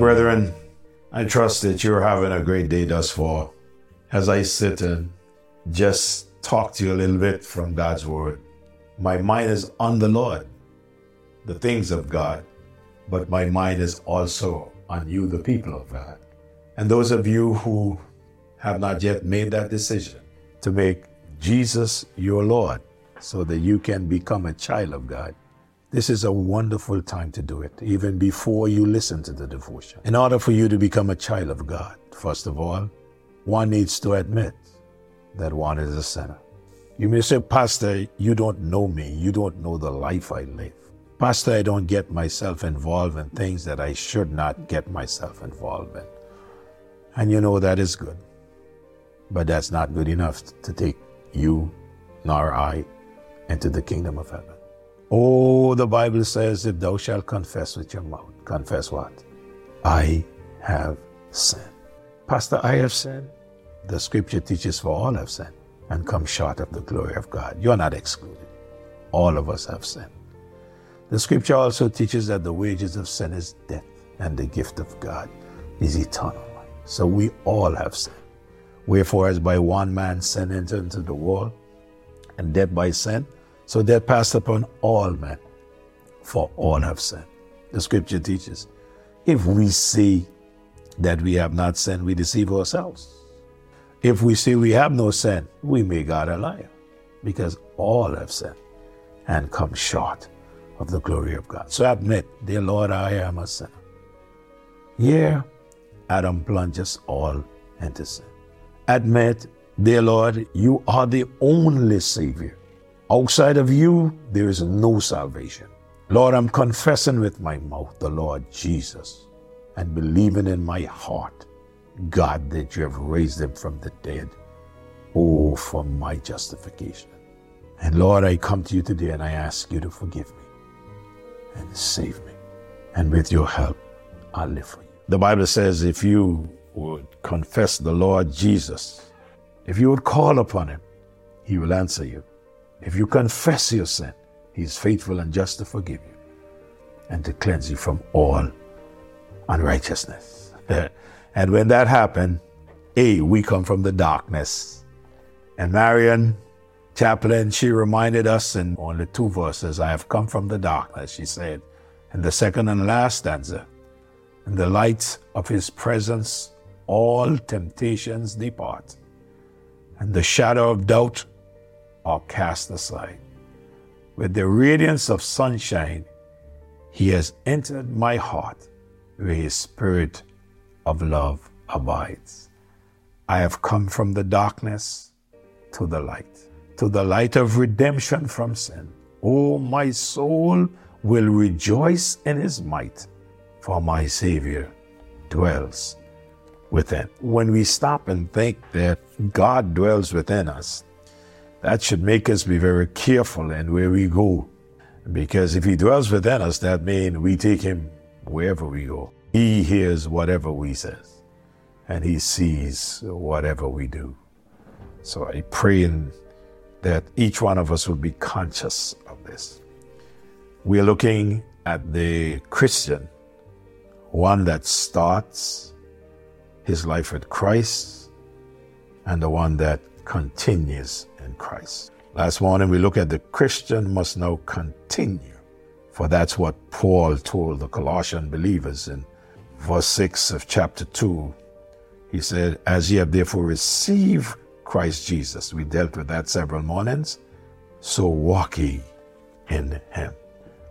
Brethren, I trust that you're having a great day thus far as I sit and just talk to you a little bit from God's Word. My mind is on the Lord, the things of God, but my mind is also on you, the people of God. And those of you who have not yet made that decision to make Jesus your Lord so that you can become a child of God, this is a wonderful time to do it, even before you listen to the devotion. In order for you to become a child of God, first of all, one needs to admit that one is a sinner. You may say, Pastor, you don't know me. You don't know the life I live. Pastor, I don't get myself involved in things that I should not get myself involved in. And you know that is good. But that's not good enough to take you nor I into the kingdom of heaven. Oh, the Bible says, if thou shalt confess with your mouth, confess what? I have sinned. Pastor, I have sinned. The scripture teaches for all have sinned and come short of the glory of God. You're not excluded. All of us have sinned. The scripture also teaches that the wages of sin is death and the gift of God is eternal life. So we all have sinned. Wherefore, as by one man sin entered into the world, and death by sin, so death passed upon all men, for all have sinned. The scripture teaches. If we say that we have not sinned, we deceive ourselves. If we say we have no sin, we make God a liar, because all have sinned and come short of the glory of God. So admit, dear Lord, I am a sinner. Here, Adam plunges all into sin. Admit, dear Lord, you are the only Savior. Outside of you, there is no salvation. Lord, I'm confessing with my mouth the Lord Jesus and believing in my heart, God, that you have raised him from the dead. Oh, for my justification. And Lord, I come to you today and I ask you to forgive me and save me. And with your help, I'll live for you. The Bible says if you would confess the Lord Jesus, if you would call upon him, he will answer you. If you confess your sin, He is faithful and just to forgive you and to cleanse you from all unrighteousness. and when that happened, A, we come from the darkness. And Marion Chaplain, she reminded us in only two verses, I have come from the darkness, she said. In the second and last stanza, in the light of his presence, all temptations depart, and the shadow of doubt are cast aside. With the radiance of sunshine, he has entered my heart where his spirit of love abides. I have come from the darkness to the light, to the light of redemption from sin. Oh, my soul will rejoice in his might, for my Savior dwells within. When we stop and think that God dwells within us, that should make us be very careful in where we go. Because if He dwells within us, that means we take Him wherever we go. He hears whatever we says, and He sees whatever we do. So I pray that each one of us will be conscious of this. We are looking at the Christian, one that starts his life with Christ, and the one that continues in Christ. Last morning we looked at the Christian must now continue, for that's what Paul told the Colossian believers in verse 6 of chapter 2. He said, As ye have therefore received Christ Jesus, we dealt with that several mornings, so walk ye in him.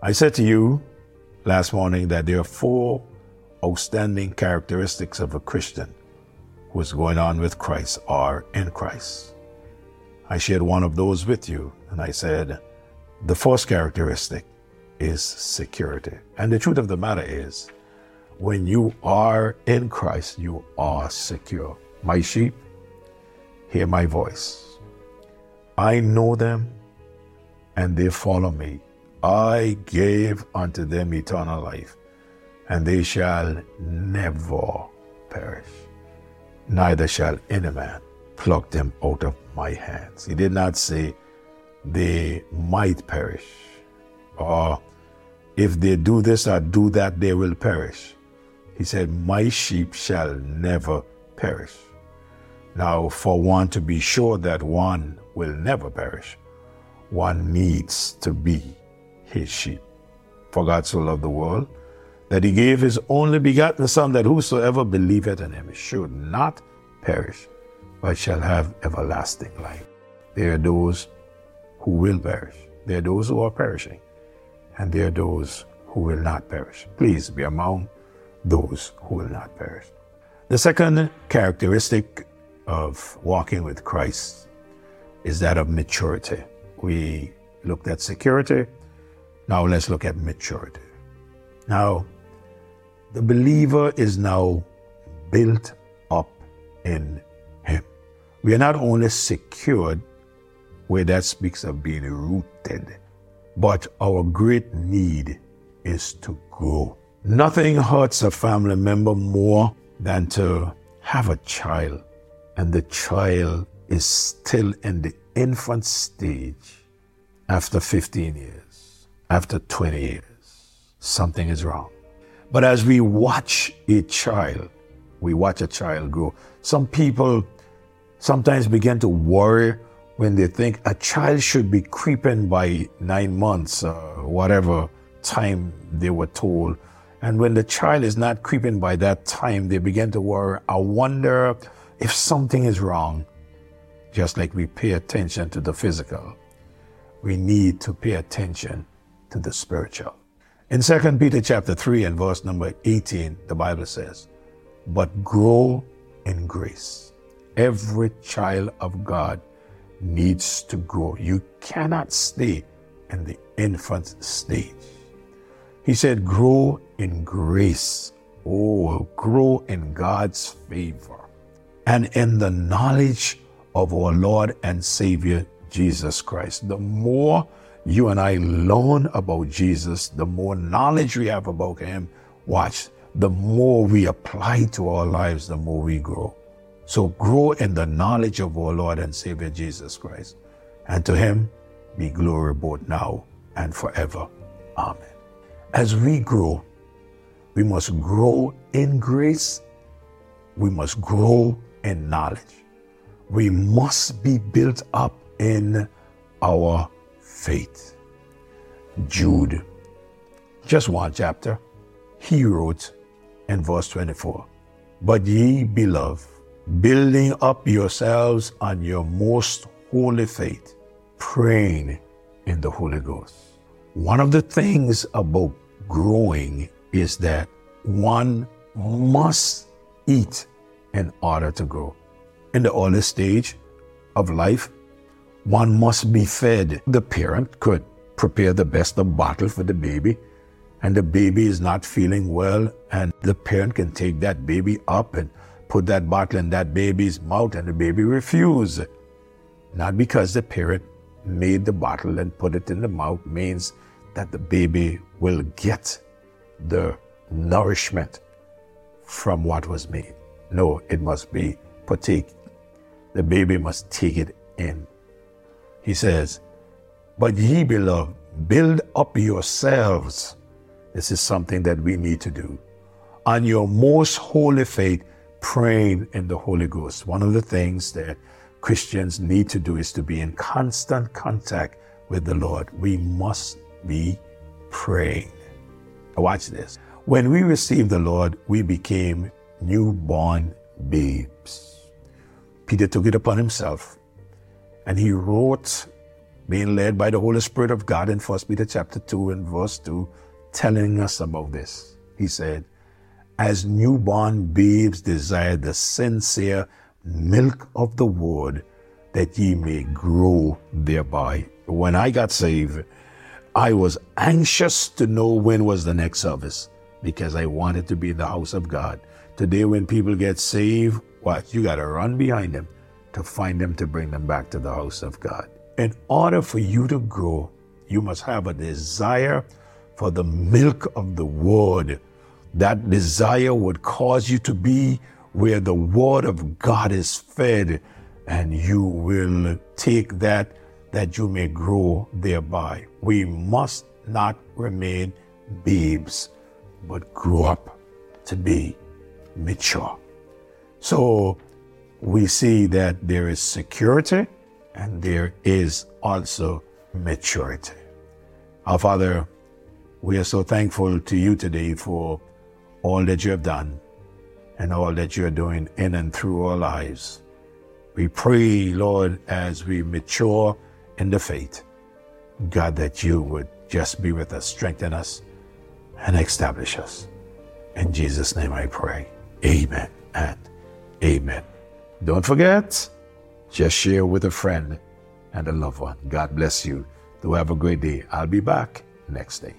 I said to you last morning that there are four outstanding characteristics of a Christian who is going on with Christ are in Christ. I shared one of those with you, and I said, the first characteristic is security. And the truth of the matter is, when you are in Christ, you are secure. My sheep hear my voice. I know them, and they follow me. I gave unto them eternal life, and they shall never perish, neither shall any man pluck them out of my hands. He did not say they might perish, or if they do this or do that, they will perish. He said, My sheep shall never perish. Now, for one to be sure that one will never perish, one needs to be his sheep. For God so loved the world that he gave his only begotten Son, that whosoever believeth in him should not perish, but shall have everlasting life. There are those who will perish. There are those who are perishing, and there are those who will not perish. Please be among those who will not perish. The second characteristic of walking with Christ is that of maturity. We looked at security. Now let's look at maturity. Now, the believer is now built up in Him. We are not only secured, where that speaks of being rooted, but our great need is to grow. Nothing hurts a family member more than to have a child and the child is still in the infant stage after 15 years, after 20 years. Something is wrong. But as we watch a child, we watch a child grow. Some people sometimes begin to worry when they think a child should be creeping by nine months or whatever time they were told. And when the child is not creeping by that time, they begin to worry. I wonder if something is wrong. Just like we pay attention to the physical, we need to pay attention to the spiritual. In 2 Peter chapter 3 and verse number 18, the Bible says, But grow in grace. Every child of God needs to grow. You cannot stay in the infant stage. He said, Grow in grace. Oh, grow in God's favor and in the knowledge of our Lord and Savior Jesus Christ. The more you and I learn about Jesus, the more knowledge we have about Him, watch, the more we apply to our lives, the more we grow. So grow in the knowledge of our Lord and Savior Jesus Christ. And to Him be glory both now and forever. Amen. As we grow, we must grow in grace. We must grow in knowledge. We must be built up in our faith. Jude, just one chapter, he wrote in verse 24 But ye, beloved, building up yourselves on your most holy faith, praying in the Holy Ghost. One of the things about growing is that one must eat in order to grow. In the early stage of life, one must be fed. The parent could prepare the best of bottle for the baby, and the baby is not feeling well, and the parent can take that baby up and put that bottle in that baby's mouth, and the baby refuse. Not because the parent made the bottle and put it in the mouth means that the baby will get the nourishment from what was made. No, it must be partake. The baby must take it in. He says, But ye, beloved, build up yourselves. This is something that we need to do. On your most holy faith, praying in the Holy Ghost. One of the things that Christians need to do is to be in constant contact with the Lord. We must be praying. Watch this. When we received the Lord, we became newborn babes. Peter took it upon himself and he wrote, being led by the Holy Spirit of God in 1 Peter chapter 2 and verse 2, telling us about this. He said, As newborn babes desire the sincere milk of the word, that ye may grow thereby. When I got saved, I was anxious to know when was the next service because I wanted to be in the house of God. Today, when people get saved, what? You got to run behind them to find them to bring them back to the house of God. In order for you to grow, you must have a desire for the milk of the word. That desire would cause you to be where the word of God is fed, and you will take that that you may grow thereby. We must not remain babes, but grow up to be mature. So we see that there is security and there is also maturity. Our Father, we are so thankful to you today for all that you have done and all that you are doing in and through our lives. We pray, Lord, as we mature in the faith, God, that you would just be with us, strengthen us, and establish us. In Jesus' name I pray. Amen and amen. Don't forget, just share with a friend and a loved one. God bless you. Do have a great day. I'll be back next day.